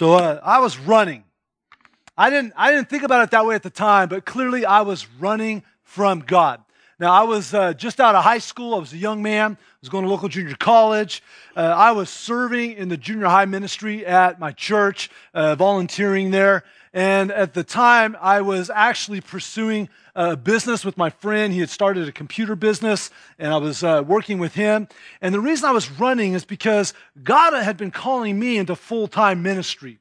So uh, I was running. I didn't, I didn't think about it that way at the time, but clearly I was running from God. Now, I was uh, just out of high school. I was a young man. I was going to local junior college. Uh, I was serving in the junior high ministry at my church, uh, volunteering there. And at the time, I was actually pursuing a business with my friend. He had started a computer business, and I was uh, working with him. And the reason I was running is because God had been calling me into full time ministry.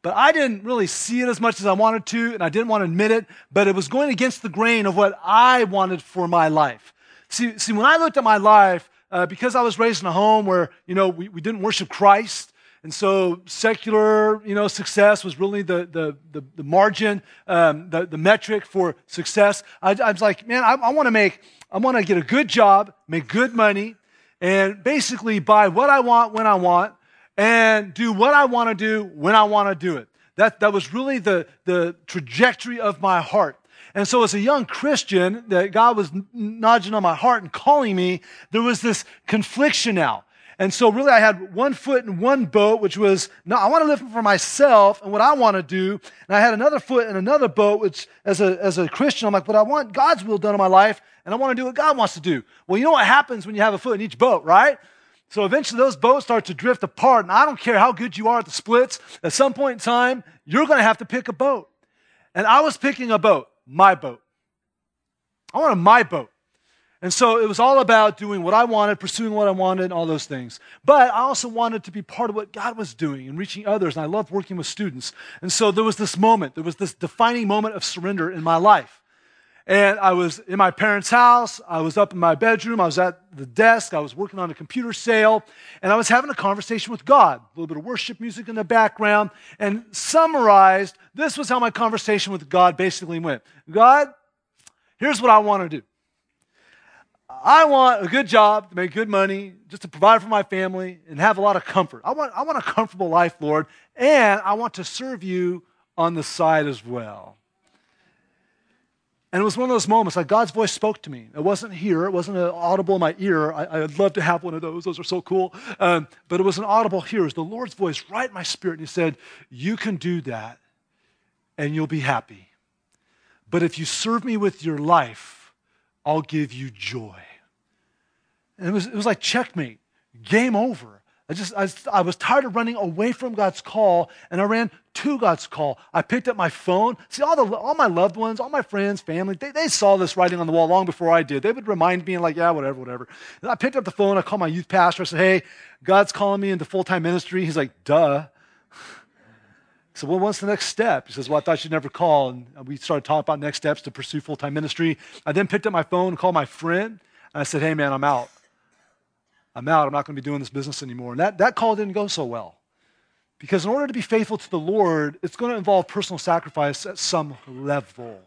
But I didn't really see it as much as I wanted to, and I didn't want to admit it, but it was going against the grain of what I wanted for my life. See, see when I looked at my life, uh, because I was raised in a home where, you know, we, we didn't worship Christ, and so secular, you know, success was really the, the, the, the margin, um, the, the metric for success. I, I was like, man, I, I want to make, I want to get a good job, make good money, and basically buy what I want when I want and do what I want to do when I want to do it. That, that was really the, the trajectory of my heart. And so, as a young Christian, that God was nudging on my heart and calling me, there was this confliction now. And so, really, I had one foot in one boat, which was, no, I want to live for myself and what I want to do. And I had another foot in another boat, which, as a, as a Christian, I'm like, but I want God's will done in my life, and I want to do what God wants to do. Well, you know what happens when you have a foot in each boat, right? So eventually those boats start to drift apart. And I don't care how good you are at the splits, at some point in time, you're going to have to pick a boat. And I was picking a boat, my boat. I wanted my boat. And so it was all about doing what I wanted, pursuing what I wanted, and all those things. But I also wanted to be part of what God was doing and reaching others. And I loved working with students. And so there was this moment, there was this defining moment of surrender in my life. And I was in my parents' house. I was up in my bedroom. I was at the desk. I was working on a computer sale. And I was having a conversation with God. A little bit of worship music in the background. And summarized, this was how my conversation with God basically went God, here's what I want to do. I want a good job to make good money, just to provide for my family and have a lot of comfort. I want, I want a comfortable life, Lord, and I want to serve you on the side as well. And it was one of those moments, like God's voice spoke to me. It wasn't here, it wasn't audible in my ear. I, would love to have one of those, those are so cool. Um, but it was an audible here. It was the Lord's voice right in my spirit. And He said, You can do that and you'll be happy. But if you serve me with your life, I'll give you joy. And it was, it was like checkmate, game over. I just, I, I, was tired of running away from God's call, and I ran to God's call. I picked up my phone. See, all, the, all my loved ones, all my friends, family, they, they saw this writing on the wall long before I did. They would remind me, and like, yeah, whatever, whatever. And I picked up the phone. I called my youth pastor. I said, hey, God's calling me into full time ministry. He's like, duh. So, well, what's the next step? He says, Well, I thought you'd never call. And we started talking about next steps to pursue full time ministry. I then picked up my phone and called my friend. And I said, Hey, man, I'm out. I'm out. I'm not going to be doing this business anymore. And that, that call didn't go so well. Because in order to be faithful to the Lord, it's going to involve personal sacrifice at some level.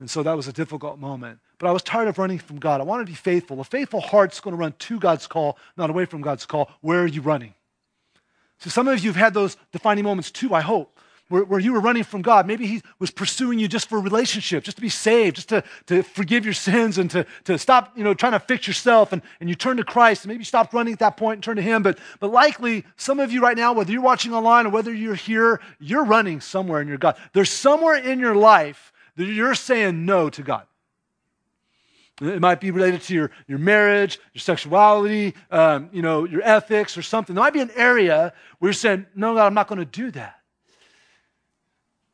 And so that was a difficult moment. But I was tired of running from God. I wanted to be faithful. A faithful heart's going to run to God's call, not away from God's call. Where are you running? So some of you have had those defining moments too, I hope where, where you were running from God. Maybe He was pursuing you just for a relationship, just to be saved, just to, to forgive your sins and to, to stop, you know, trying to fix yourself. And, and you turn to Christ. And maybe you stopped running at that point and turned to Him. But, but likely, some of you right now, whether you're watching online or whether you're here, you're running somewhere in your God. There's somewhere in your life that you're saying no to God. It might be related to your, your marriage, your sexuality, um, you know, your ethics or something. There might be an area where you're saying, no, God, I'm not going to do that.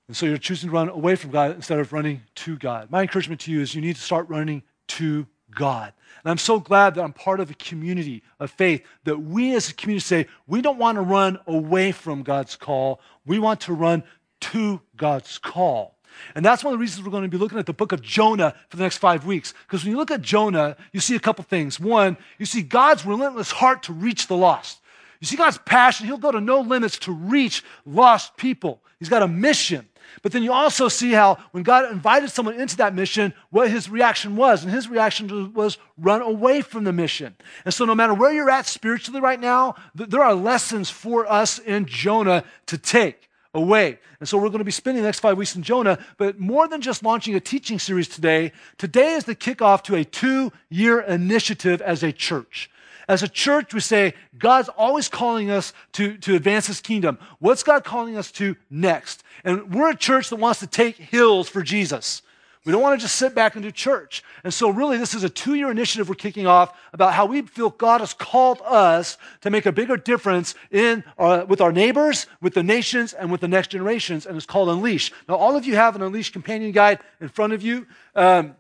And so you're choosing to run away from God instead of running to God. My encouragement to you is you need to start running to God. And I'm so glad that I'm part of a community of faith that we as a community say, we don't want to run away from God's call. We want to run to God's call. And that's one of the reasons we're going to be looking at the book of Jonah for the next five weeks. Because when you look at Jonah, you see a couple things. One, you see God's relentless heart to reach the lost. You see God's passion. He'll go to no limits to reach lost people. He's got a mission. But then you also see how when God invited someone into that mission, what his reaction was. And his reaction was run away from the mission. And so, no matter where you're at spiritually right now, there are lessons for us in Jonah to take away. And so, we're going to be spending the next five weeks in Jonah. But more than just launching a teaching series today, today is the kickoff to a two year initiative as a church. As a church, we say God's always calling us to, to advance his kingdom. What's God calling us to next? And we're a church that wants to take hills for Jesus. We don't want to just sit back and do church. And so, really, this is a two year initiative we're kicking off about how we feel God has called us to make a bigger difference in our, with our neighbors, with the nations, and with the next generations. And it's called Unleash. Now, all of you have an Unleash companion guide in front of you. Um,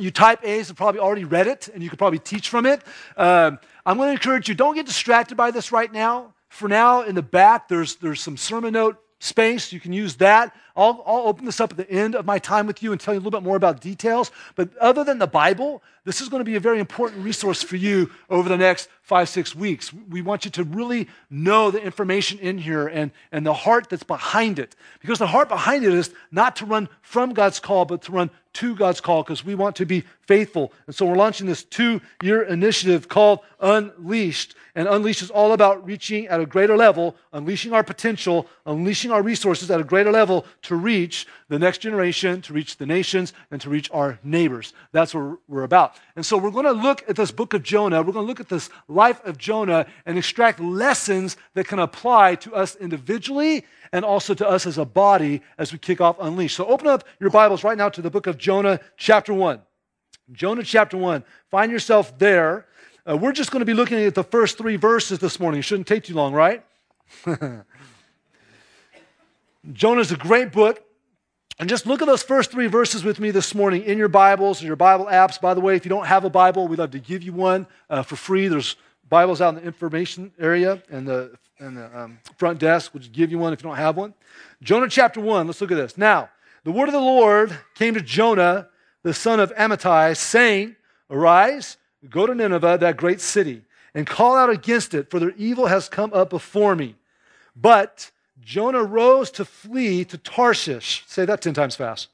you type A's have probably already read it, and you could probably teach from it. Um, I'm going to encourage you don't get distracted by this right now. For now, in the back, there's, there's some sermon note space. You can use that. I'll, I'll, open this up at the end of my time with you and tell you a little bit more about details. But other than the Bible, this is going to be a very important resource for you over the next five, six weeks. We want you to really know the information in here and, and the heart that's behind it. Because the heart behind it is not to run from God's call, but to run to God's call because we want to be faithful. And so we're launching this two year initiative called Unleashed. And Unleashed is all about reaching at a greater level, unleashing our potential, unleashing our resources at a greater level to reach the next generation, to reach the nations, and to reach our neighbors. That's what we're about. And so we're going to look at this book of Jonah. We're going to look at this life of Jonah and extract lessons that can apply to us individually and also to us as a body as we kick off Unleashed. So open up your Bibles right now to the book of Jonah, chapter 1. Jonah, chapter 1. Find yourself there. Uh, we're just going to be looking at the first three verses this morning. It shouldn't take too long, right? Jonah is a great book. And just look at those first three verses with me this morning in your Bibles or your Bible apps. By the way, if you don't have a Bible, we'd love to give you one uh, for free. There's Bibles out in the information area and the, and the um, front desk. We'll just give you one if you don't have one. Jonah chapter 1, let's look at this. Now, the word of the Lord came to Jonah, the son of Amittai, saying, Arise, go to Nineveh, that great city, and call out against it, for their evil has come up before me. But Jonah rose to flee to Tarshish. Say that 10 times fast.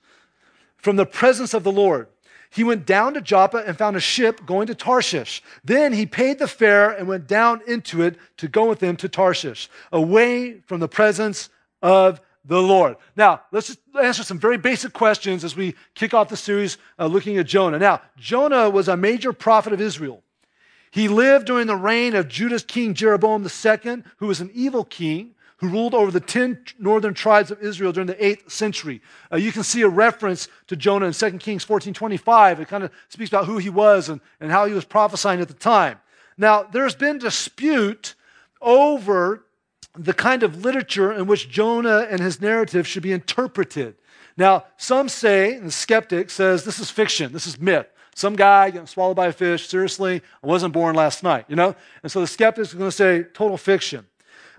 From the presence of the Lord. He went down to Joppa and found a ship going to Tarshish. Then he paid the fare and went down into it to go with them to Tarshish, away from the presence of the Lord. Now, let's just answer some very basic questions as we kick off the series uh, looking at Jonah. Now, Jonah was a major prophet of Israel. He lived during the reign of Judah's king Jeroboam II, who was an evil king who ruled over the 10 northern tribes of Israel during the 8th century. Uh, you can see a reference to Jonah in 2 Kings 14.25. It kind of speaks about who he was and, and how he was prophesying at the time. Now, there's been dispute over the kind of literature in which Jonah and his narrative should be interpreted. Now, some say, and the skeptic says, this is fiction, this is myth. Some guy getting swallowed by a fish, seriously, I wasn't born last night, you know? And so the skeptics are going to say, total fiction.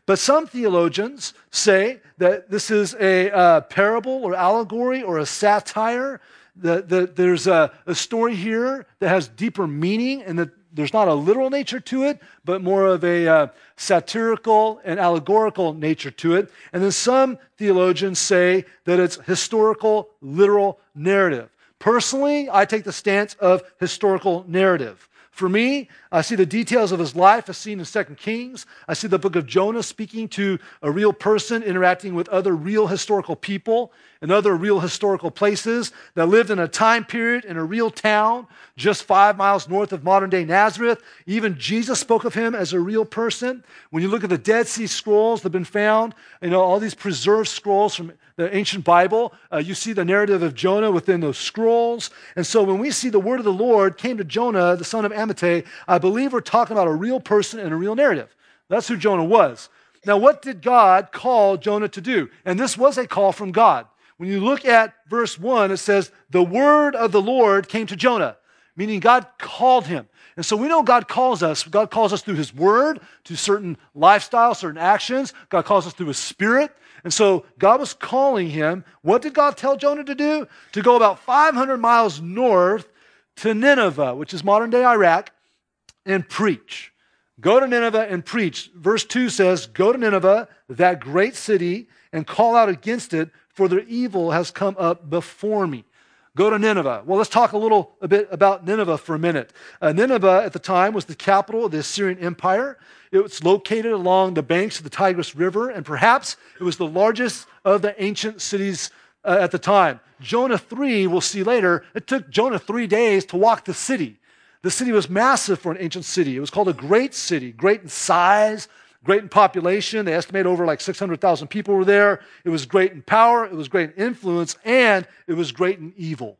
But some theologians say that this is a uh, parable or allegory or a satire, that, that there's a, a, story here that has deeper meaning and that there's not a literal nature to it, but more of a uh, satirical and allegorical nature to it. And then some theologians say that it's historical, literal narrative. Personally, I take the stance of historical narrative. For me, I see the details of his life as seen in 2 Kings. I see the book of Jonah speaking to a real person interacting with other real historical people and other real historical places that lived in a time period in a real town just five miles north of modern day Nazareth. Even Jesus spoke of him as a real person. When you look at the Dead Sea Scrolls that have been found, you know, all these preserved scrolls from the ancient Bible, uh, you see the narrative of Jonah within those scrolls. And so when we see the word of the Lord came to Jonah, the son of Amittai, I believe we're talking about a real person and a real narrative. That's who Jonah was. Now, what did God call Jonah to do? And this was a call from God. When you look at verse 1, it says, The word of the Lord came to Jonah, meaning God called him. And so we know God calls us. God calls us through his word, to certain lifestyles, certain actions. God calls us through his spirit. And so God was calling him. What did God tell Jonah to do? To go about 500 miles north to Nineveh, which is modern day Iraq, and preach. Go to Nineveh and preach. Verse 2 says, Go to Nineveh, that great city, and call out against it, for their evil has come up before me. Go to Nineveh. Well, let's talk a little a bit about Nineveh for a minute. Uh, Nineveh at the time was the capital of the Assyrian Empire. It was located along the banks of the Tigris River, and perhaps it was the largest of the ancient cities uh, at the time. Jonah 3, we'll see later, it took Jonah three days to walk the city. The city was massive for an ancient city. It was called a great city, great in size, great in population. They estimate over like 600,000 people were there. It was great in power, it was great in influence, and it was great in evil.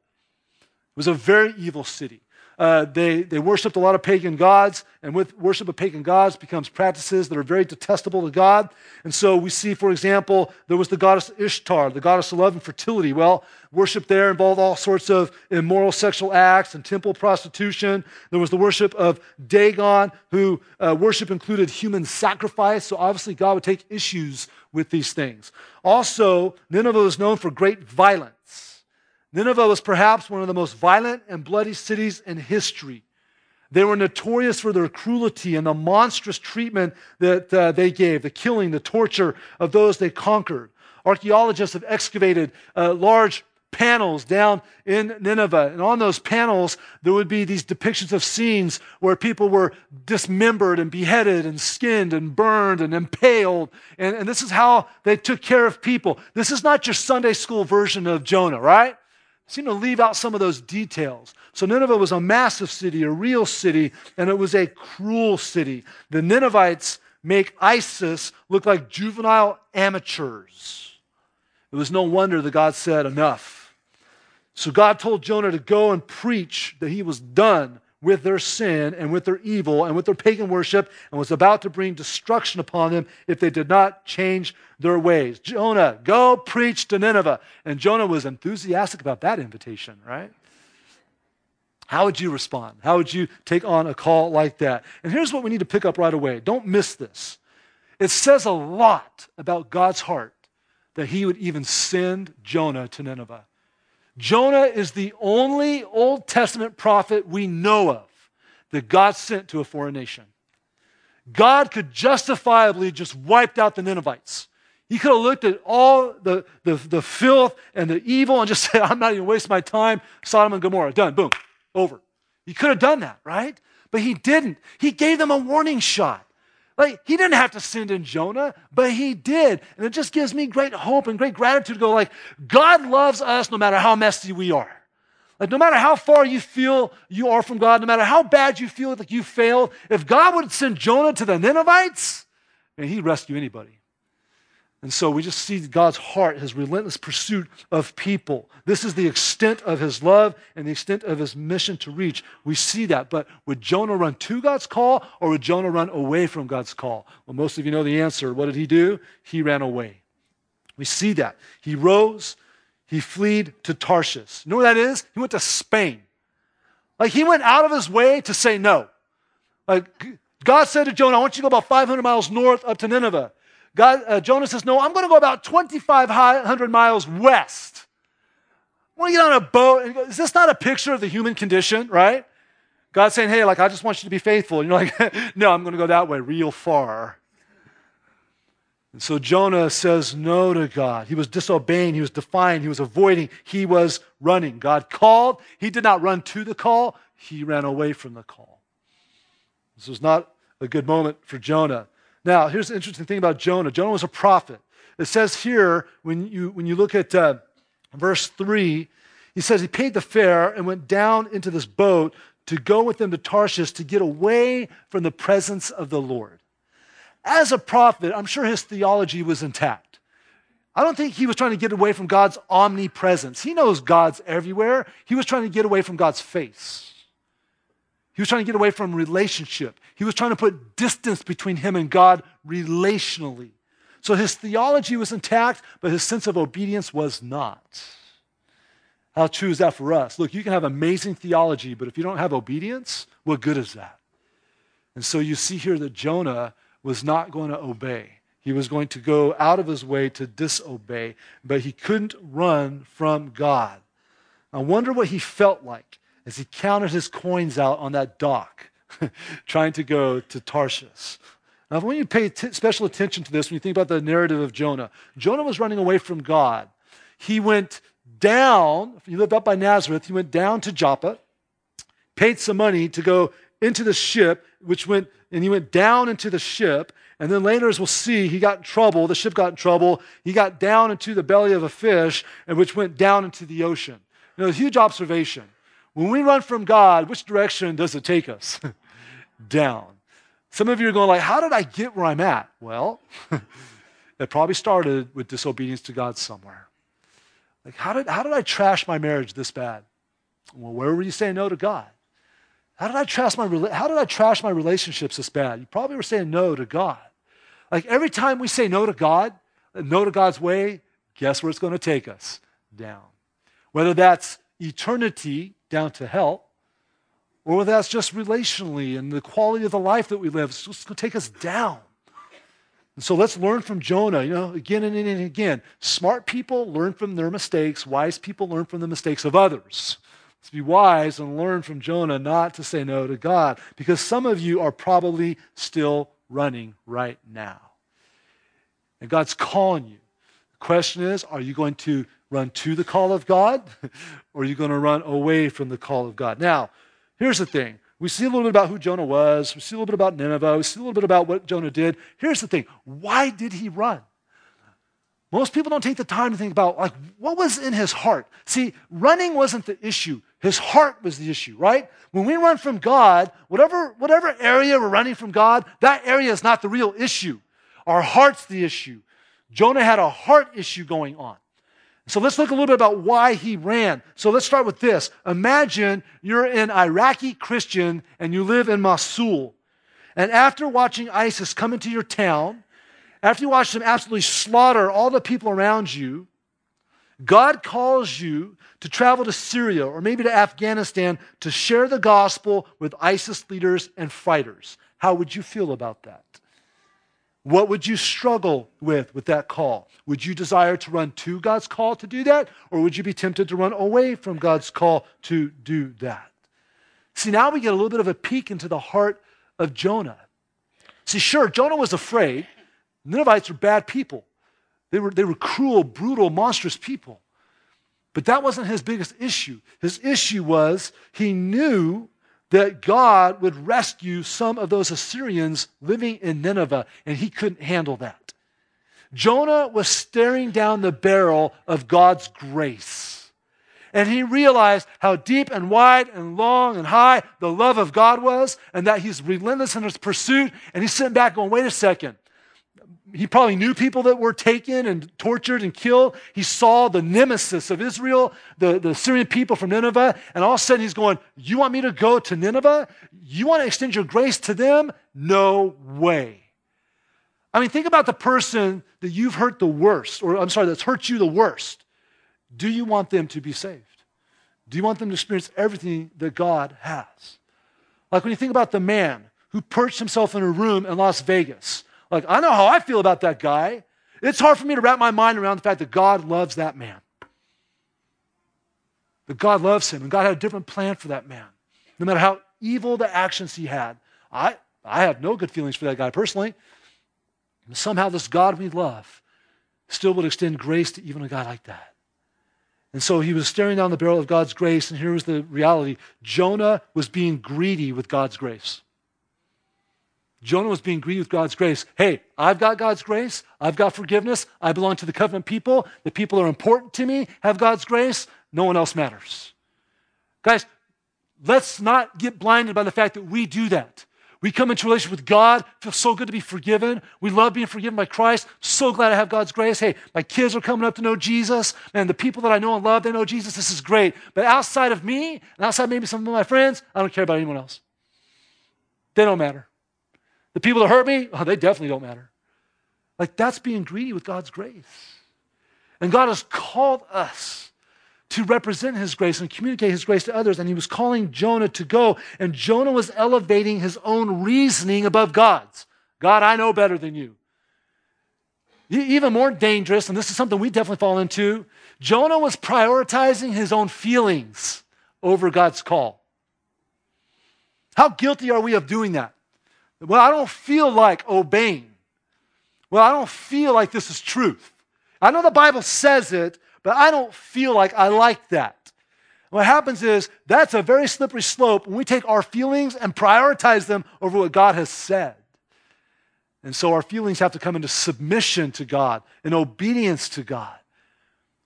It was a very evil city. Uh, they, they worshiped a lot of pagan gods, and with worship of pagan gods becomes practices that are very detestable to God. And so we see, for example, there was the goddess Ishtar, the goddess of love and fertility. Well, worship there involved all sorts of immoral sexual acts and temple prostitution. There was the worship of Dagon, who uh, worship included human sacrifice. So obviously, God would take issues with these things. Also, Nineveh was known for great violence. Nineveh was perhaps one of the most violent and bloody cities in history. They were notorious for their cruelty and the monstrous treatment that uh, they gave, the killing, the torture of those they conquered. Archaeologists have excavated uh, large panels down in Nineveh. And on those panels, there would be these depictions of scenes where people were dismembered and beheaded and skinned and burned and impaled. And, and this is how they took care of people. This is not your Sunday school version of Jonah, right? seem to leave out some of those details. So Nineveh was a massive city, a real city, and it was a cruel city. The Ninevites make ISIS look like juvenile amateurs. It was no wonder that God said, Enough. So God told Jonah to go and preach that he was done with their sin and with their evil and with their pagan worship and was about to bring destruction upon them if they did not change their ways. Jonah, go preach to Nineveh. And Jonah was enthusiastic about that invitation, right? How would you respond? How would you take on a call like that? And here's what we need to pick up right away. Don't miss this. It says a lot about God's heart that he would even send Jonah to Nineveh. Jonah is the only Old Testament prophet we know of that God sent to a foreign nation. God could justifiably just wiped out the Ninevites. He could have looked at all the, the, the filth and the evil and just said, I'm not even wasting my time. Sodom and Gomorrah, done, boom, over. He could have done that, right? But he didn't. He gave them a warning shot. Like, he didn't have to send in Jonah, but he did. And it just gives me great hope and great gratitude to go, like, God loves us no matter how messy we are. Like, no matter how far you feel you are from God, no matter how bad you feel like you failed, if God would send Jonah to the Ninevites, and he'd rescue anybody. And so we just see God's heart, his relentless pursuit of people. This is the extent of his love and the extent of his mission to reach. We see that. But would Jonah run to God's call or would Jonah run away from God's call? Well, most of you know the answer. What did he do? He ran away. We see that. He rose, he fled to Tarshish. You know where that is? He went to Spain. Like he went out of his way to say no. Like God said to Jonah, I want you to go about 500 miles north up to Nineveh. God, uh, Jonah says, No, I'm going to go about 2,500 miles west. I want to get on a boat. Go, Is this not a picture of the human condition, right? God's saying, Hey, like, I just want you to be faithful. And you're like, No, I'm going to go that way, real far. And so Jonah says no to God. He was disobeying, he was defying, he was avoiding, he was running. God called. He did not run to the call, he ran away from the call. This was not a good moment for Jonah. Now, here's the interesting thing about Jonah Jonah was a prophet. It says here, when you, when you look at uh, verse 3, he says he paid the fare and went down into this boat to go with them to Tarshish to get away from the presence of the Lord. As a prophet, I'm sure his theology was intact. I don't think he was trying to get away from God's omnipresence. He knows God's everywhere. He was trying to get away from God's face. He was trying to get away from relationship. He was trying to put distance between him and God relationally. So his theology was intact, but his sense of obedience was not. How true is that for us? Look, you can have amazing theology, but if you don't have obedience, what good is that? And so you see here that Jonah was not going to obey. He was going to go out of his way to disobey, but he couldn't run from God. I wonder what he felt like as he counted his coins out on that dock, trying to go to Tarshish. Now, when you to pay t- special attention to this, when you think about the narrative of Jonah, Jonah was running away from God. He went down, he lived up by Nazareth, he went down to Joppa, paid some money to go into the ship, which went, and he went down into the ship. And then later, as we'll see, he got in trouble. The ship got in trouble. He got down into the belly of a fish, and which went down into the ocean. You know, a huge observation. When we run from God, which direction does it take us? Down. Some of you are going like, how did I get where I'm at? Well, it probably started with disobedience to God somewhere. Like, how did, how did I trash my marriage this bad? Well, where were you saying no to God? How did I trash my, how did I trash my relationships this bad? You probably were saying no to God. Like every time we say no to God, no to God's way, guess where it's going to take us? Down. Whether that's eternity down to hell, or whether that's just relationally and the quality of the life that we live, it's going to take us down. And so let's learn from Jonah, you know, again and, and again. Smart people learn from their mistakes, wise people learn from the mistakes of others. Let's be wise and learn from Jonah not to say no to God, because some of you are probably still running right now. And God's calling you. The question is are you going to run to the call of God, or are you going to run away from the call of God? Now, Here's the thing we see a little bit about who Jonah was, we see a little bit about Nineveh, we see a little bit about what Jonah did. Here's the thing why did he run? Most people don't take the time to think about like what was in his heart. See, running wasn't the issue. His heart was the issue, right? When we run from God, whatever whatever area we're running from God, that area is not the real issue. Our heart's the issue. Jonah had a heart issue going on. So let's look a little bit about why he ran. So let's start with this. Imagine you're an Iraqi Christian and you live in Mosul. And after watching ISIS come into your town, after you watch them absolutely slaughter all the people around you, God calls you to travel to Syria or maybe to Afghanistan to share the gospel with ISIS leaders and fighters. How would you feel about that? What would you struggle with with that call? Would you desire to run to God's call to do that? Or would you be tempted to run away from God's call to do that? See, now we get a little bit of a peek into the heart of Jonah. See, sure, Jonah was afraid. Ninevites were bad people, they were, they were cruel, brutal, monstrous people. But that wasn't his biggest issue. His issue was he knew that God would rescue some of those Assyrians living in Nineveh, and he couldn't handle that. Jonah was staring down the barrel of God's grace. And he realized how deep and wide and long and high the love of God was, and that he's relentless in his pursuit. And he's sitting back going, wait a second he probably knew people that were taken and tortured and killed. He saw the nemesis of Israel, the, the Syrian people from Nineveh, and all of a sudden he's going, You want me to go to Nineveh? You want to extend your grace to them? No way. I mean, think about the person that you've hurt the worst, or I'm sorry, that's hurt you the worst. Do you want them to be saved? Do you want them to experience everything that God has? Like when you think about the man who perched himself in a room in Las Vegas like, I know how I feel about that guy. It's hard for me to wrap my mind around the fact that God loves that man. That God loves him, and God had a different plan for that man. No matter how evil the actions he had. I, I have no good feelings for that guy personally. And somehow, this God we love still would extend grace to even a guy like that. And so he was staring down the barrel of God's grace, and here was the reality Jonah was being greedy with God's grace. Jonah was being greedy with God's grace. Hey, I've got God's grace. I've got forgiveness. I belong to the covenant people. The people are important to me have God's grace. No one else matters. Guys, let's not get blinded by the fact that we do that. We come into relationship with God, feel so good to be forgiven. We love being forgiven by Christ. So glad I have God's grace. Hey, my kids are coming up to know Jesus. Man, the people that I know and love, they know Jesus. This is great. But outside of me, and outside maybe some of my friends, I don't care about anyone else. They don't matter. The people that hurt me, oh, they definitely don't matter. Like that's being greedy with God's grace. And God has called us to represent his grace and communicate his grace to others. And he was calling Jonah to go. And Jonah was elevating his own reasoning above God's. God, I know better than you. Even more dangerous, and this is something we definitely fall into, Jonah was prioritizing his own feelings over God's call. How guilty are we of doing that? Well, I don't feel like obeying. Well, I don't feel like this is truth. I know the Bible says it, but I don't feel like I like that. What happens is that's a very slippery slope when we take our feelings and prioritize them over what God has said. And so our feelings have to come into submission to God and obedience to God.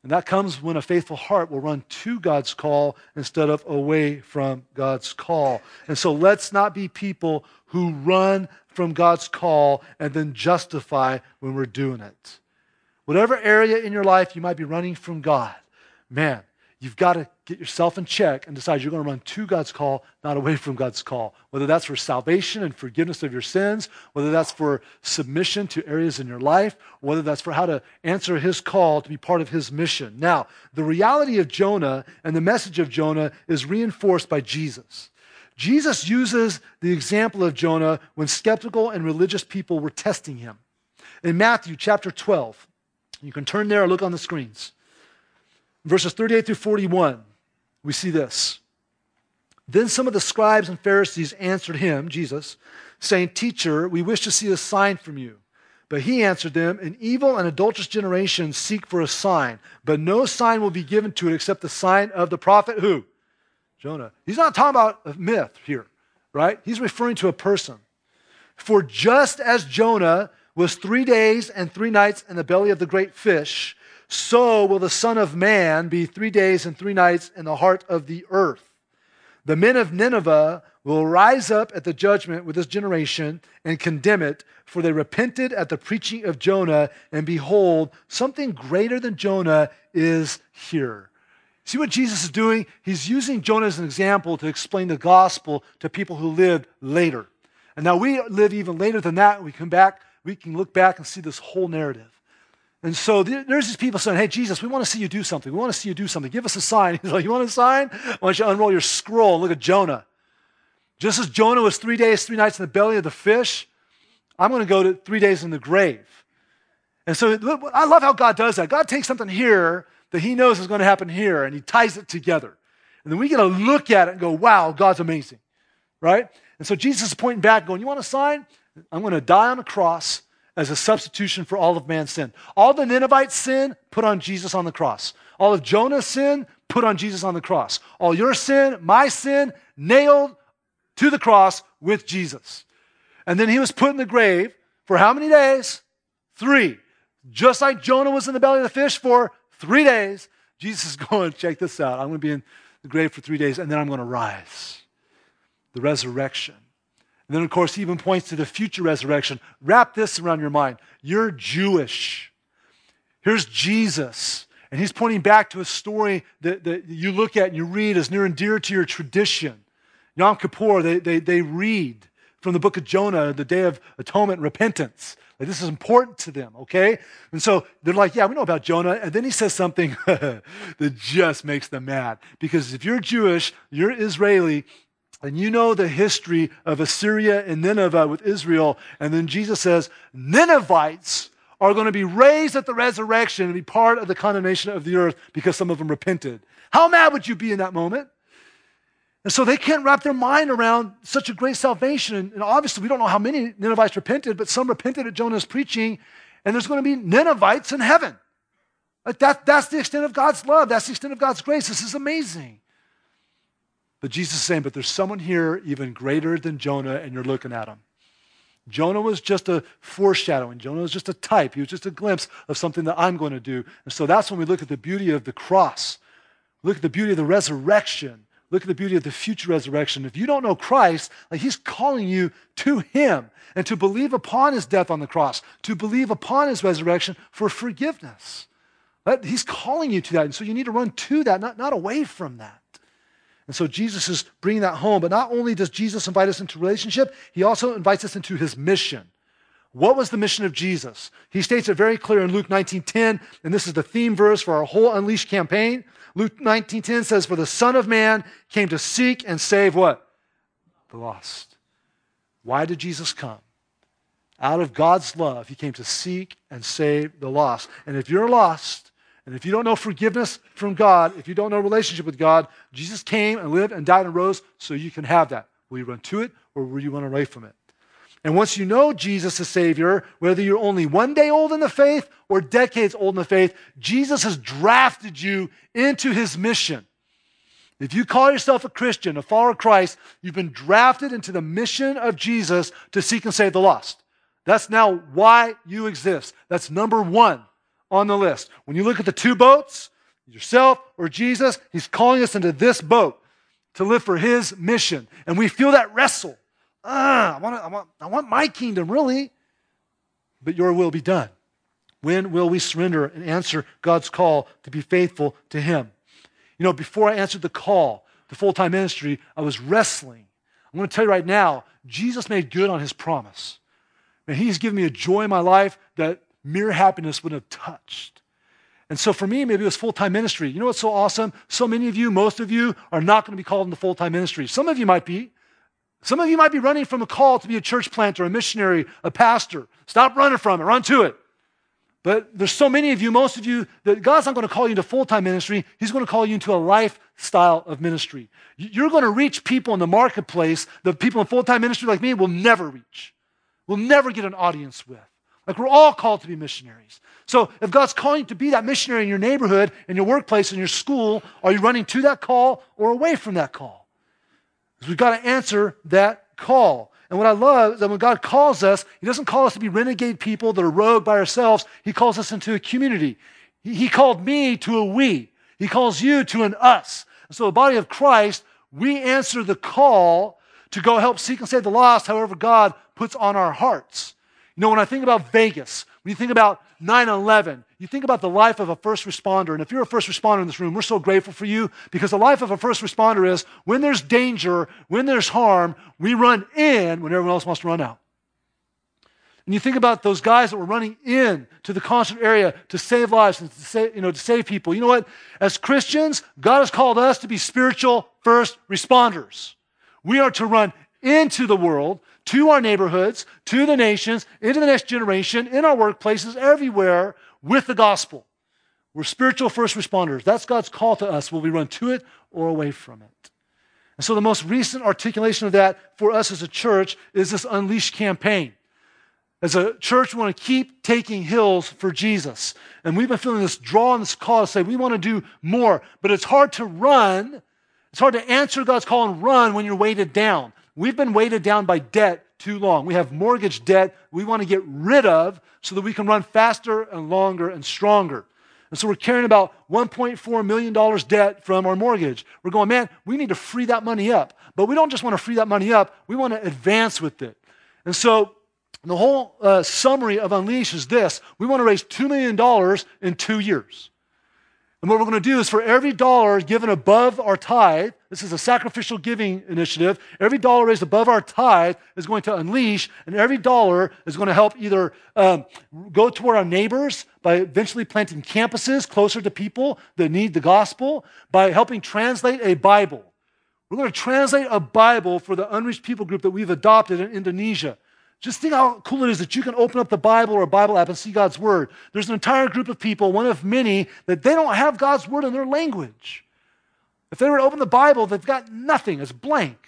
And that comes when a faithful heart will run to God's call instead of away from God's call. And so let's not be people who run from God's call and then justify when we're doing it. Whatever area in your life you might be running from God, man, you've got to get yourself in check and decide you're going to run to God's call, not away from God's call. Whether that's for salvation and forgiveness of your sins, whether that's for submission to areas in your life, whether that's for how to answer His call to be part of His mission. Now, the reality of Jonah and the message of Jonah is reinforced by Jesus. Jesus uses the example of Jonah when skeptical and religious people were testing him. In Matthew chapter 12, you can turn there or look on the screens. Verses 38 through 41, we see this. Then some of the scribes and Pharisees answered him, Jesus, saying, Teacher, we wish to see a sign from you. But he answered them, An evil and adulterous generation seek for a sign, but no sign will be given to it except the sign of the prophet who? Jonah. He's not talking about a myth here, right? He's referring to a person. For just as Jonah was three days and three nights in the belly of the great fish, so will the Son of Man be three days and three nights in the heart of the earth. The men of Nineveh will rise up at the judgment with this generation and condemn it, for they repented at the preaching of Jonah, and behold, something greater than Jonah is here. See what Jesus is doing? He's using Jonah as an example to explain the gospel to people who lived later. And now we live even later than that. We come back, we can look back and see this whole narrative. And so there's these people saying, Hey, Jesus, we want to see you do something. We want to see you do something. Give us a sign. He's like, You want a sign? Why don't you unroll your scroll and look at Jonah? Just as Jonah was three days, three nights in the belly of the fish, I'm going to go to three days in the grave. And so I love how God does that. God takes something here that he knows is going to happen here, and he ties it together. And then we get to look at it and go, wow, God's amazing, right? And so Jesus is pointing back, going, You want a sign? I'm going to die on a cross as a substitution for all of man's sin. All the Ninevites' sin, put on Jesus on the cross. All of Jonah's sin, put on Jesus on the cross. All your sin, my sin, nailed to the cross with Jesus. And then he was put in the grave for how many days? Three. Just like Jonah was in the belly of the fish for Three days. Jesus is going, check this out. I'm going to be in the grave for three days, and then I'm going to rise. The resurrection. And then, of course, he even points to the future resurrection. Wrap this around your mind. You're Jewish. Here's Jesus. And he's pointing back to a story that, that you look at and you read as near and dear to your tradition. Yom Kippur, they, they, they read from the book of Jonah, the day of atonement, repentance. Like, this is important to them, okay? And so they're like, yeah, we know about Jonah. And then he says something that just makes them mad. Because if you're Jewish, you're Israeli, and you know the history of Assyria and Nineveh with Israel, and then Jesus says, Ninevites are going to be raised at the resurrection and be part of the condemnation of the earth because some of them repented. How mad would you be in that moment? And so they can't wrap their mind around such a great salvation. And, obviously, we don't know how many Ninevites repented, but some repented at Jonah's preaching, and there's going to be Ninevites in heaven. Like that, that's the extent of God's love. That's the extent of God's grace. This is amazing. But Jesus is saying, but there's someone here even greater than Jonah, and you're looking at him. Jonah was just a foreshadowing. Jonah was just a type. He was just a glimpse of something that I'm going to do. And so that's when we look at the beauty of the cross. look at the beauty of the resurrection Look at the beauty of the future resurrection. If you don't know Christ, like he's calling you to him and to believe upon his death on the cross, to believe upon his resurrection for forgiveness. But he's calling you to that. And so you need to run to that, not, not away from that. And so Jesus is bringing that home. But not only does Jesus invite us into relationship, he also invites us into his mission. What was the mission of Jesus? He states it very clear in Luke 19:10, and this is the theme verse for our whole Unleashed campaign. Luke 19:10 says, "For the Son of Man came to seek and save what? The lost." Why did Jesus come? Out of God's love, he came to seek and save the lost. And if you're lost, and if you don't know forgiveness from God, if you don't know relationship with God, Jesus came and lived and died and rose so you can have that. Will you run to it or will you run away from it? And once you know Jesus as Savior, whether you're only one day old in the faith or decades old in the faith, Jesus has drafted you into his mission. If you call yourself a Christian, a follower of Christ, you've been drafted into the mission of Jesus to seek and save the lost. That's now why you exist. That's number one on the list. When you look at the two boats, yourself or Jesus, He's calling us into this boat to live for His mission. And we feel that wrestle. Ah, I, want I, want, I want my kingdom, really, but your will be done. When will we surrender and answer God's call to be faithful to Him? You know, before I answered the call to full time ministry, I was wrestling. I'm going to tell you right now, Jesus made good on His promise. And He's given me a joy in my life that mere happiness wouldn't have touched. And so for me, maybe it was full time ministry. You know what's so awesome? So many of you, most of you, are not going to be called into full time ministry. Some of you might be. Some of you might be running from a call to be a church planter, a missionary, a pastor. Stop running from it, run to it. But there's so many of you, most of you, that God's not going to call you into full time ministry. He's going to call you into a lifestyle of ministry. You're going to reach people in the marketplace that people in full time ministry like me will never reach, will never get an audience with. Like we're all called to be missionaries. So if God's calling you to be that missionary in your neighborhood, in your workplace, in your school, are you running to that call or away from that call? Because we've got to answer that call. And what I love is that when God calls us, He doesn't call us to be renegade people that are rogue by ourselves. He calls us into a community. He, he called me to a we. He calls you to an us. And so the body of Christ, we answer the call to go help seek and save the lost, however God puts on our hearts. You know, when I think about Vegas, when you think about 9 11, you think about the life of a first responder. And if you're a first responder in this room, we're so grateful for you because the life of a first responder is when there's danger, when there's harm, we run in when everyone else wants to run out. And you think about those guys that were running in to the concert area to save lives and to save, you know, to save people. You know what? As Christians, God has called us to be spiritual first responders. We are to run into the world to our neighborhoods, to the nations, into the next generation, in our workplaces, everywhere with the gospel. We're spiritual first responders. That's God's call to us. Will we run to it or away from it? And so the most recent articulation of that for us as a church is this Unleash campaign. As a church, we want to keep taking hills for Jesus. And we've been feeling this draw and this call to say we want to do more. But it's hard to run. It's hard to answer God's call and run when you're weighted down. We've been weighted down by debt too long. We have mortgage debt we want to get rid of so that we can run faster and longer and stronger. And so we're carrying about $1.4 million debt from our mortgage. We're going, man, we need to free that money up. But we don't just want to free that money up, we want to advance with it. And so the whole uh, summary of Unleash is this we want to raise $2 million in two years. And what we're going to do is for every dollar given above our tithe, this is a sacrificial giving initiative, every dollar raised above our tithe is going to unleash, and every dollar is going to help either um, go toward our neighbors by eventually planting campuses closer to people that need the gospel, by helping translate a Bible. We're going to translate a Bible for the unreached people group that we've adopted in Indonesia. Just think how cool it is that you can open up the Bible or a Bible app and see God's Word. There's an entire group of people, one of many, that they don't have God's Word in their language. If they were to open the Bible, they've got nothing, it's blank.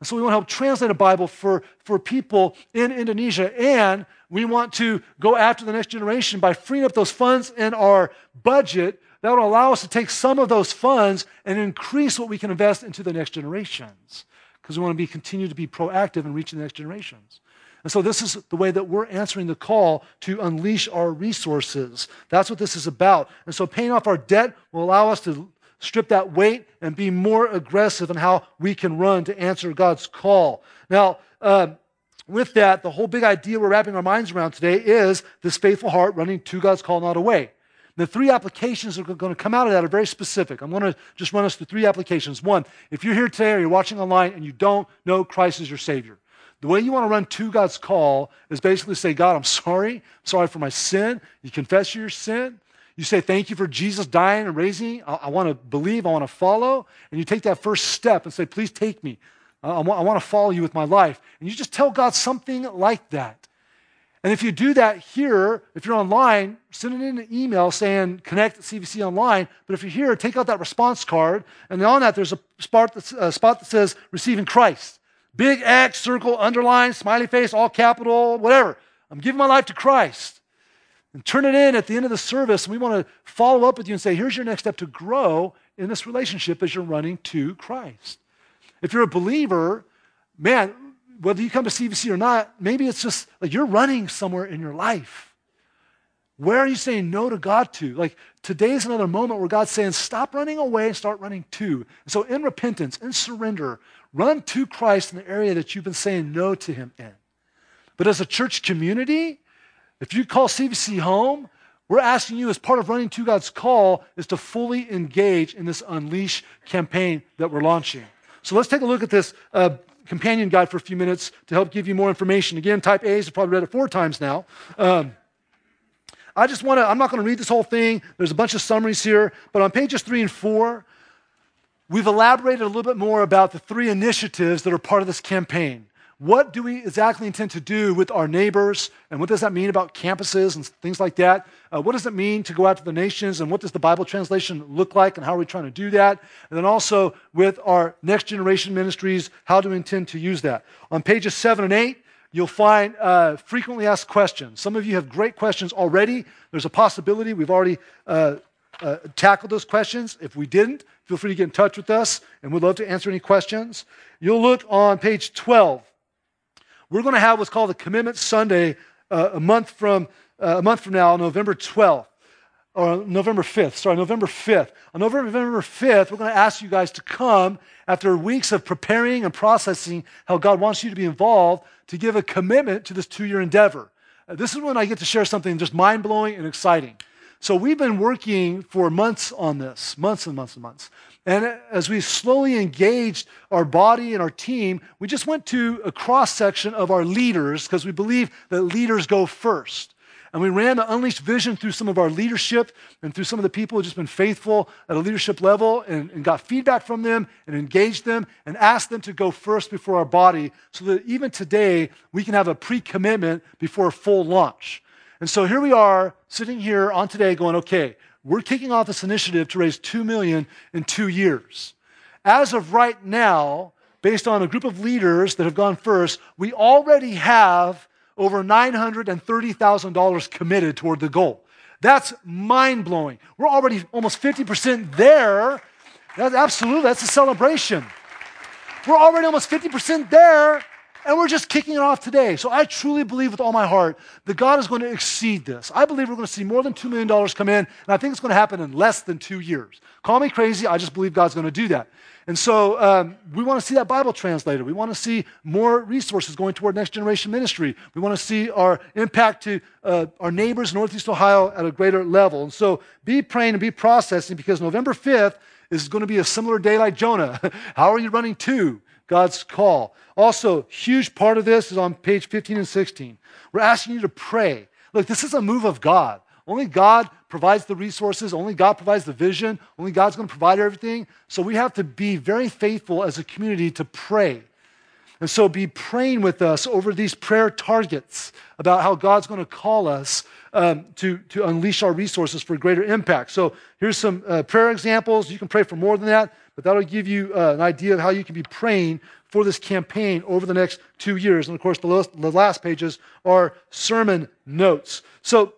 And so we want to help translate a Bible for, for people in Indonesia. And we want to go after the next generation by freeing up those funds in our budget that will allow us to take some of those funds and increase what we can invest into the next generations. Because we want to be continue to be proactive in reaching the next generations. And so, this is the way that we're answering the call to unleash our resources. That's what this is about. And so, paying off our debt will allow us to strip that weight and be more aggressive in how we can run to answer God's call. Now, uh, with that, the whole big idea we're wrapping our minds around today is this faithful heart running to God's call, not away. The three applications that are going to come out of that are very specific. I'm going to just run us through three applications. One, if you're here today or you're watching online and you don't know Christ as your Savior, the way you want to run to God's call is basically say, God, I'm sorry. I'm sorry for my sin. You confess your sin. You say, Thank you for Jesus dying and raising. I, I want to believe. I want to follow. And you take that first step and say, Please take me. I, I, want, to follow you with my life. And you just tell God something like that. And if you do that here, if you're online, send it in an email saying connect at CVC online. But if you're here, take out that response card. And on that, there's a spot, a spot that says receiving Christ. Big X, circle, underline, smiley face, all capital, whatever. I'm giving my life to Christ. And turn it in at the end of the service. And we want to follow up with you and say, here's your next step to grow in this relationship as you're running to Christ. If you're a believer, man, whether you come to CVC or not, maybe it's just like you're running somewhere in your life. Where are you saying no to God to? Like today is another moment where God's saying, stop running away and start running to. And so in repentance, in surrender, run to Christ in the area that you've been saying no to Him in. But as a church community, if you call CVC home, we're asking you, as part of running to God's call, is to fully engage in this Unleash campaign that we're launching. So let's take a look at this uh, companion guide for a few minutes to help give you more information. Again, type A's I've probably read it four times now. Um, I just want to, I'm not going to read this whole thing. There's a bunch of summaries here, but on pages three and four, we've elaborated a little bit more about the three initiatives that are part of this campaign. What do we exactly intend to do with our neighbors? And what does that mean about campuses and things like that? Uh, what does it mean to go out to the nations? And what does the Bible translation look like? And how are we trying to do that? And then also with our next generation ministries, how do we intend to use that? On pages seven and eight, you'll find uh, frequently asked questions. Some of you have great questions already. There's a possibility we've already uh, uh, those questions. If we didn't, feel free to get in touch with us, and we'd love to answer any questions. You'll look on page 12 we're going to have what's called a Commitment Sunday uh, a month from uh, a month from now, November 12th or November 5th. Sorry, November 5th. On November 5th, we're going to ask you guys to come after weeks of preparing and processing how God wants you to be involved to give a commitment to this two-year endeavor. Uh, this is when I get to share something just mind-blowing and exciting. So we've been working for months on this, months and months and months. And as we slowly engaged our body and our team, we just went to a cross section of our leaders because we believe that leaders go first. And we ran the Unleashed Vision through some of our leadership and through some of the people who have just been faithful at a leadership level and, and, got feedback from them and engaged them and asked them to go first before our body so that even today we can have a pre commitment before full launch. And so here we are sitting here on today going, okay, we're kicking off this initiative to raise 2 million in 2 years. As of right now, based on a group of leaders that have gone first, we already have over $930,000 committed toward the goal. That's mind blowing. We're already almost 50% there. That's absolutely, that's a celebration. We're already almost 50% there, and we're just kicking it off today. So I truly believe with all my heart that God is going to exceed this. I believe we're going to see more than $2 million come in, and I think it's going to happen in less than two years. Call me crazy, I just believe God's going to do that. And so um, we want to see that Bible translated. We want to see more resources going toward next generation ministry. We want to see our impact to uh, our neighbors in Northeast Ohio at a greater level. And so be praying and be processing because November 5th is going to be a similar day like Jonah. How are you running to? God's call. Also, huge part of this is on page 15 and 16. We're asking you to pray. Look, this is a move of God. Only God provides the resources, only God provides the vision, only God's going to provide everything. So we have to be very faithful as a community to pray. And so be praying with us over these prayer targets about how God's going to call us um, to, to unleash our resources for greater impact. So here's some uh, prayer examples. You can pray for more than that, but that'll give you uh, an idea of how you can be praying for this campaign over the next two years. And of course, the last, the last pages are sermon notes. So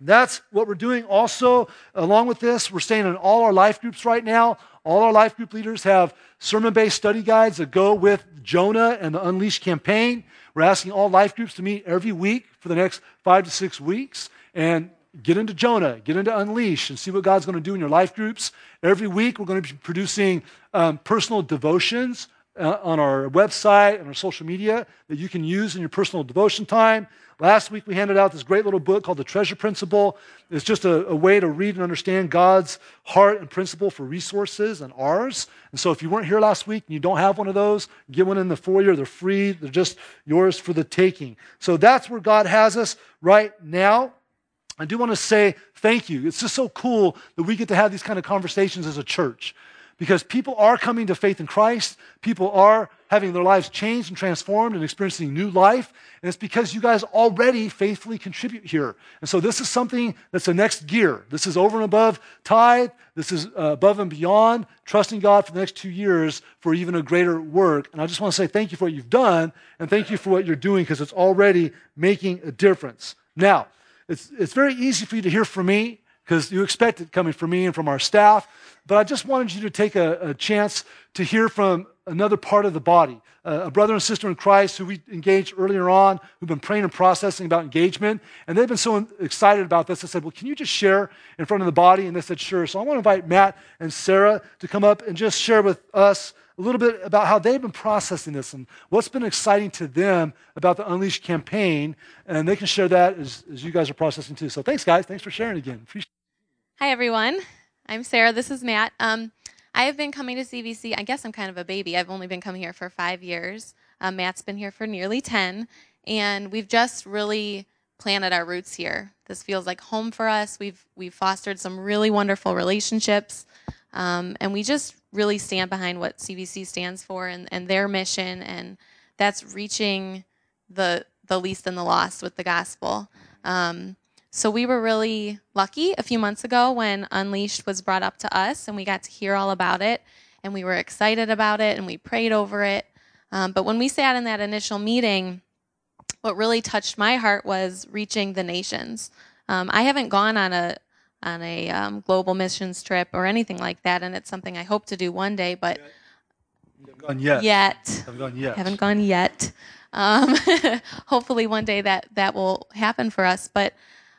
that's what we're doing. Also, along with this, we're staying in all our life groups right now. All our life group leaders have sermon based study guides that go with Jonah and the Unleash campaign. We're asking all life groups to meet every week for the next five to six weeks. And get into Jonah, get into Unleash, and see what God's going to do in your life groups. Every week, we're going to be producing um, personal devotions uh, on our website and our social media that you can use in your personal devotion time. Last week, we handed out this great little book called The Treasure Principle. It's just a, a, way to read and understand God's heart and principle for resources and ours. And so, if you weren't here last week and you don't have one of those, get one in the foyer. They're free, they're just yours for the taking. So, that's where God has us right now. I do want to say thank you. It's just so cool that we get to have these kind of conversations as a church because people are coming to faith in Christ. People are having their lives changed and transformed and experiencing new life. And it's because you guys already faithfully contribute here. And so this is something that's the next gear. This is over and above tithe. This is uh, above and beyond trusting God for the next two years for even a greater work. And I just want to say thank you for what you've done and thank you for what you're doing because it's already making a difference. Now, it's, it's very easy for you to hear from me because you expect it coming from me and from our staff. But I just wanted you to take a, a chance to hear from another part of the body, uh, a brother and sister in Christ who we engaged earlier on, who've been praying and processing about engagement. And they've been so excited about this. I said, Well, can you just share in front of the body? And they said, Sure. So I want to invite Matt and Sarah to come up and just share with us a little bit about how they've been processing this and what's been exciting to them about the Unleashed campaign. And they can share that as, as you guys are processing too. So thanks, guys. Thanks for sharing again. Appreciate Hi, everyone. I'm Sarah. This is Matt. Um, I have been coming to CVC. I guess I'm kind of a baby. I've only been coming here for five years. Um, Matt's been here for nearly 10. And we've just really planted our roots here. This feels like home for us. We've, we've fostered some really wonderful relationships. Um, and we just really stand behind what CVC stands for and, and their mission, and that's reaching the the least and the lost with the gospel. Um, so we were really lucky a few months ago when Unleashed was brought up to us, and we got to hear all about it, and we were excited about it, and we prayed over it. Um, but when we sat in that initial meeting, what really touched my heart was reaching the nations. Um, I haven't gone on a on a um, global missions trip or anything like that, and it's something I hope to do one day. But gone yet. Yet. Haven't gone yet. Haven't gone yet. Um, hopefully, one day that that will happen for us. But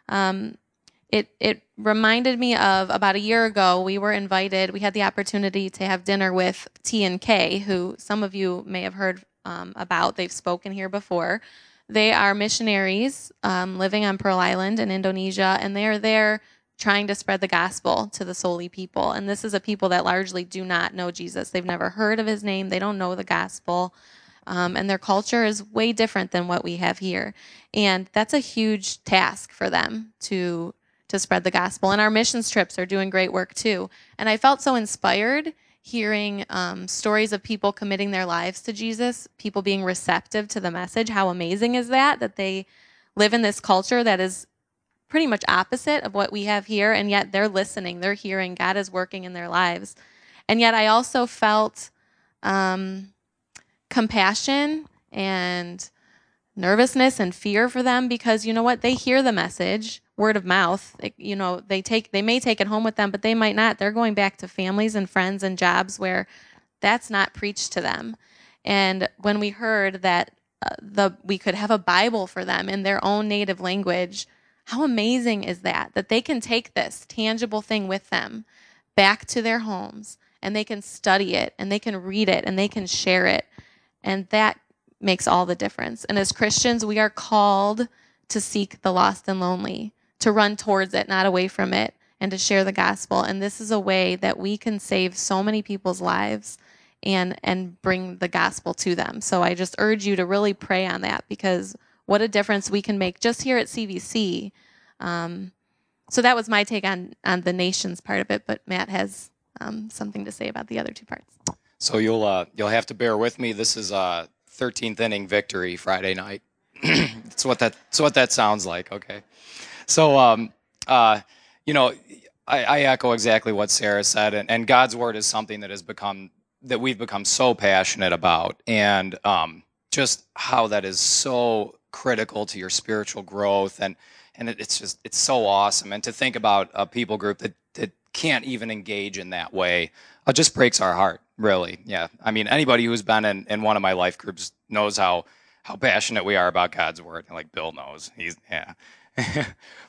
um, it it reminded me of about a year ago. We were invited. We had the opportunity to have dinner with T and K, who some of you may have heard um, about. They've spoken here before. They are missionaries um, living on Pearl Island in Indonesia, and they are there trying to spread the gospel to the Soli people. And this is a people that largely do not know Jesus. They've never heard of his name, they don't know the gospel. Um, and their culture is way different than what we have here. And that's a huge task for them to to spread the gospel. And our missions trips are doing great work too. And I felt so inspired hearing um, stories of people committing their lives to Jesus, people being receptive to the message. How amazing is that? That they live in this culture that is pretty much opposite of what we have here, and yet they're listening, they're hearing, God is working in their lives. And yet I also felt um, compassion and nervousness and fear for them because you know what they hear the message word of mouth. You know they take they may take it home with them but they might not. They're going back to families and friends and jobs where that's not preached to them. And when we heard that uh, the we could have a bible for them in their own native language how amazing is that? That they can take this tangible thing with them back to their homes and they can study it and they can read it and they can share it. And that makes all the difference. And as Christians, we are called to seek the lost and lonely, to run towards it, not away from it, and to share the gospel. And this is a way that we can save so many people's lives and and bring the gospel to them. So I just urge you to really pray on that because what a difference we can make just here at CVC. Um, so that was my take on on the nations part of it. But Matt has um, something to say about the other two parts. So you'll uh, you'll have to bear with me. This is a 13th inning victory Friday night. that's what that that's what that sounds like. Okay, so um, uh, you know, I, I, echo exactly what Sarah said, and, and, God's word is something that has become that we've become so passionate about, and um, just how that is so critical to your spiritual growth and and it, it's just it's so awesome. And to think about a people group that that can't even engage in that way it just breaks our heart really. Yeah. I mean anybody who's been in, in one of my life groups knows how how passionate we are about god's word like bill knows. He's yeah.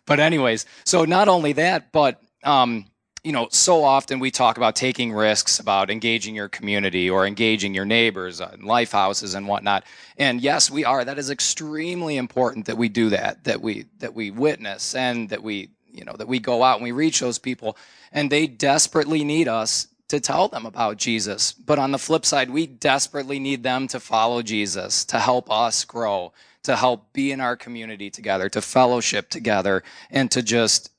But anyways so not only that but um you know, so often we talk about taking risks, about engaging your community or engaging your neighbors uh, life houses and whatnot. And yes, we are. That is extremely important that we do that, that we that we witness and that we, you know, that we go out and we reach those people. And they desperately need us to tell them about Jesus. But on the flip side, we desperately need them to follow Jesus, to help us grow, to help be in our community together, to fellowship together, and to just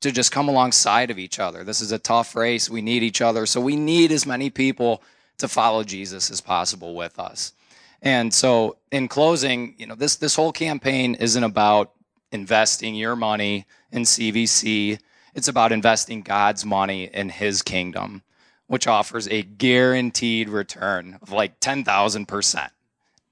to just come alongside of each other. This is a tough race. We need each other. So we need as many people to follow Jesus as possible with us. And so in closing, you know, this this whole campaign isn't about investing your money in CVC. It's about investing God's money in his kingdom, which offers a guaranteed return of like 10,000%.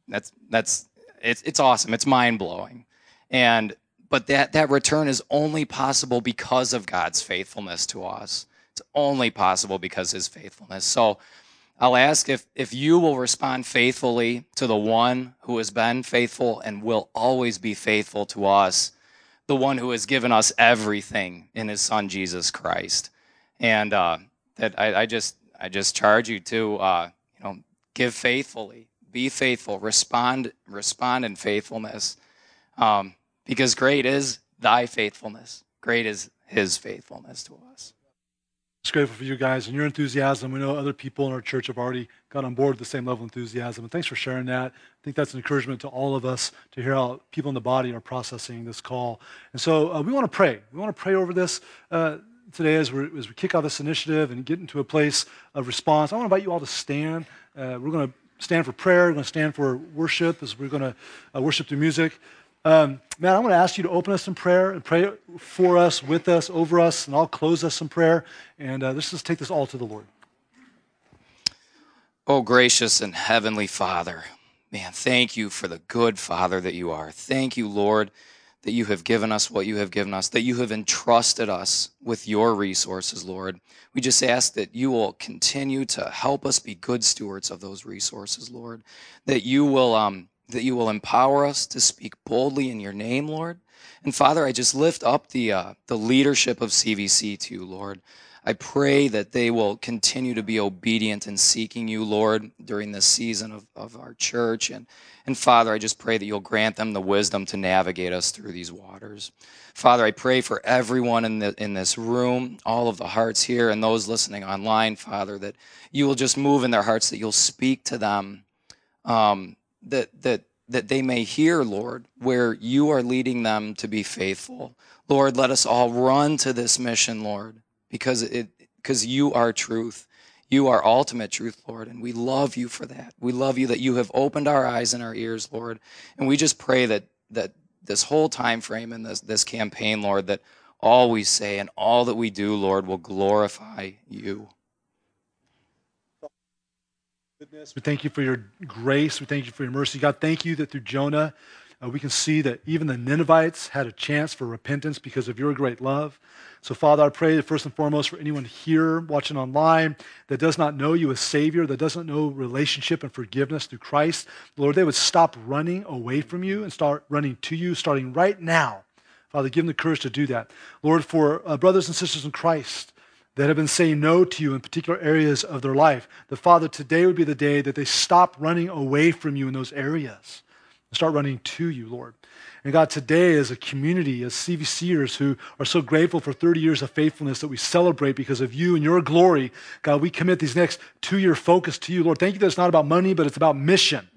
That's that's it's it's awesome. It's mind-blowing. And but that, that return is only possible because of God's faithfulness to us. It's only possible because his faithfulness. So I'll ask if, if you will respond faithfully to the one who has been faithful and will always be faithful to us, the one who has given us everything in his son Jesus Christ. And uh, that I, I, just I just charge you to uh, you know give faithfully, be faithful, respond respond in faithfulness, um, because great is thy faithfulness, great is his faithfulness to us. Just grateful for you guys and your enthusiasm. We know other people in our church have already got on board with the same level of enthusiasm. And thanks for sharing that. I think that's an encouragement to all of us to hear how people in the body are processing this call. And so uh, we want to pray. We want to pray over this. Uh, today as, as we kick off this initiative and get into a place of response. I want to invite you all to stand. Uh, we're going to stand for prayer. We're going to stand for worship as we're going to uh, worship through music. Um, Matt, I'm going to ask you to open us in prayer and pray for us, with us, over us, and I'll close us in prayer. And uh, let's just take this all to the Lord. Oh, gracious and heavenly Father, man, thank you for the good Father that you are. Thank you, Lord that you have given us what you have given us, that you have entrusted us with your resources, Lord. We just ask that you will continue to help us be good stewards of those resources, Lord. That you will, um, that you will empower us to speak boldly in your name, Lord. And Father, I just lift up the uh, the leadership of CVC to you, Lord. I pray that they will continue to be obedient in seeking you, Lord, during this season of, of our church. And, and Father, I just pray that you'll grant them the wisdom to navigate us through these waters. Father, I pray for everyone in, the, in this room, all of the hearts here, and those listening online, Father, that you will just move in their hearts, that you'll speak to them, um, that, that, that they may hear, Lord, where you are leading them to be faithful. Lord, let us all run to this mission, Lord because it because you are truth. You are ultimate truth, Lord, and we love you for that. We love you that you have opened our eyes and our ears, Lord. And we just pray that that this whole time frame in this this campaign, Lord, that all we say and all that we do, Lord, will glorify you. We thank you for your grace. We thank you for your mercy. God, thank you that through Jonah, uh, we can see that even the Ninevites had a chance for repentance because of your great love. So, Father, I pray that first and foremost for anyone here watching online that does not know you as Savior, that doesn't know relationship and forgiveness through Christ, Lord, they would stop running away from you and start running to you, starting right now. Father, give them the courage to do that. Lord, for uh, brothers and sisters in Christ that have been saying no to you in particular areas of their life, the Father, today would be the day that they stop running away from you in those areas and start running to you, Lord. And God, today as a community, as CVCers who are so grateful for 30 years of faithfulness that we celebrate because of you and your glory, God, we commit these next two year focus to you. Lord, thank you that it's not about money, but it's about mission.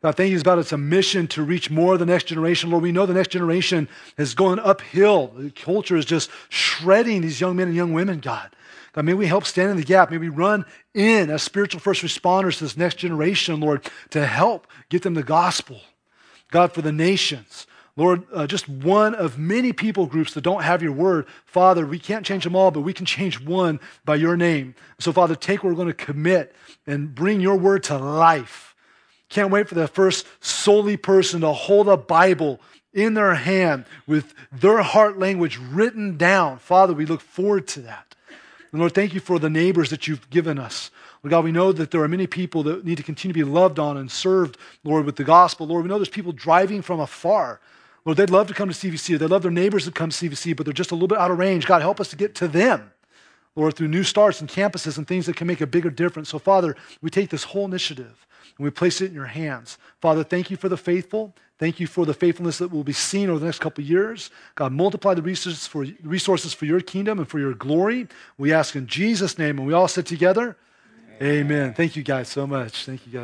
God, thank you about it's a mission to reach more the next generation. Lord, we know the next generation is going uphill. The culture is just shredding these young men and young women, God. God, may we help stand in the gap. May we run in as spiritual first responders to this next generation, Lord, to help get them the gospel. God, for the nations. Lord, uh, just one of many people groups that don't have your word. Father, we can't change them all, but we can change one by your name. So, Father, take what we're going to commit and bring your word to life. Can't wait for the first Soli person to hold a Bible in their hand with their heart language written down. Father, we look forward to that. And Lord, thank you for the neighbors that you've given us. Lord God, we know that there are many people that need to continue to be loved on and served, Lord, with the gospel. Lord, we know there's people driving from afar Lord, they'd love to come to CVC. They'd love their neighbors to come to CVC, but they're just a little bit out of range. God, help us to get to them. Lord, through new starts and campuses and things that can make a bigger difference. So, Father, we take this whole initiative and we place it in your hands. Father, thank you for the faithful. Thank you for the faithfulness that will be seen over the next couple years. God, multiply the resources for, resources for your kingdom and for your glory. We ask in Jesus' name, and we all sit together. Amen. Amen. Thank you guys so much. Thank you guys.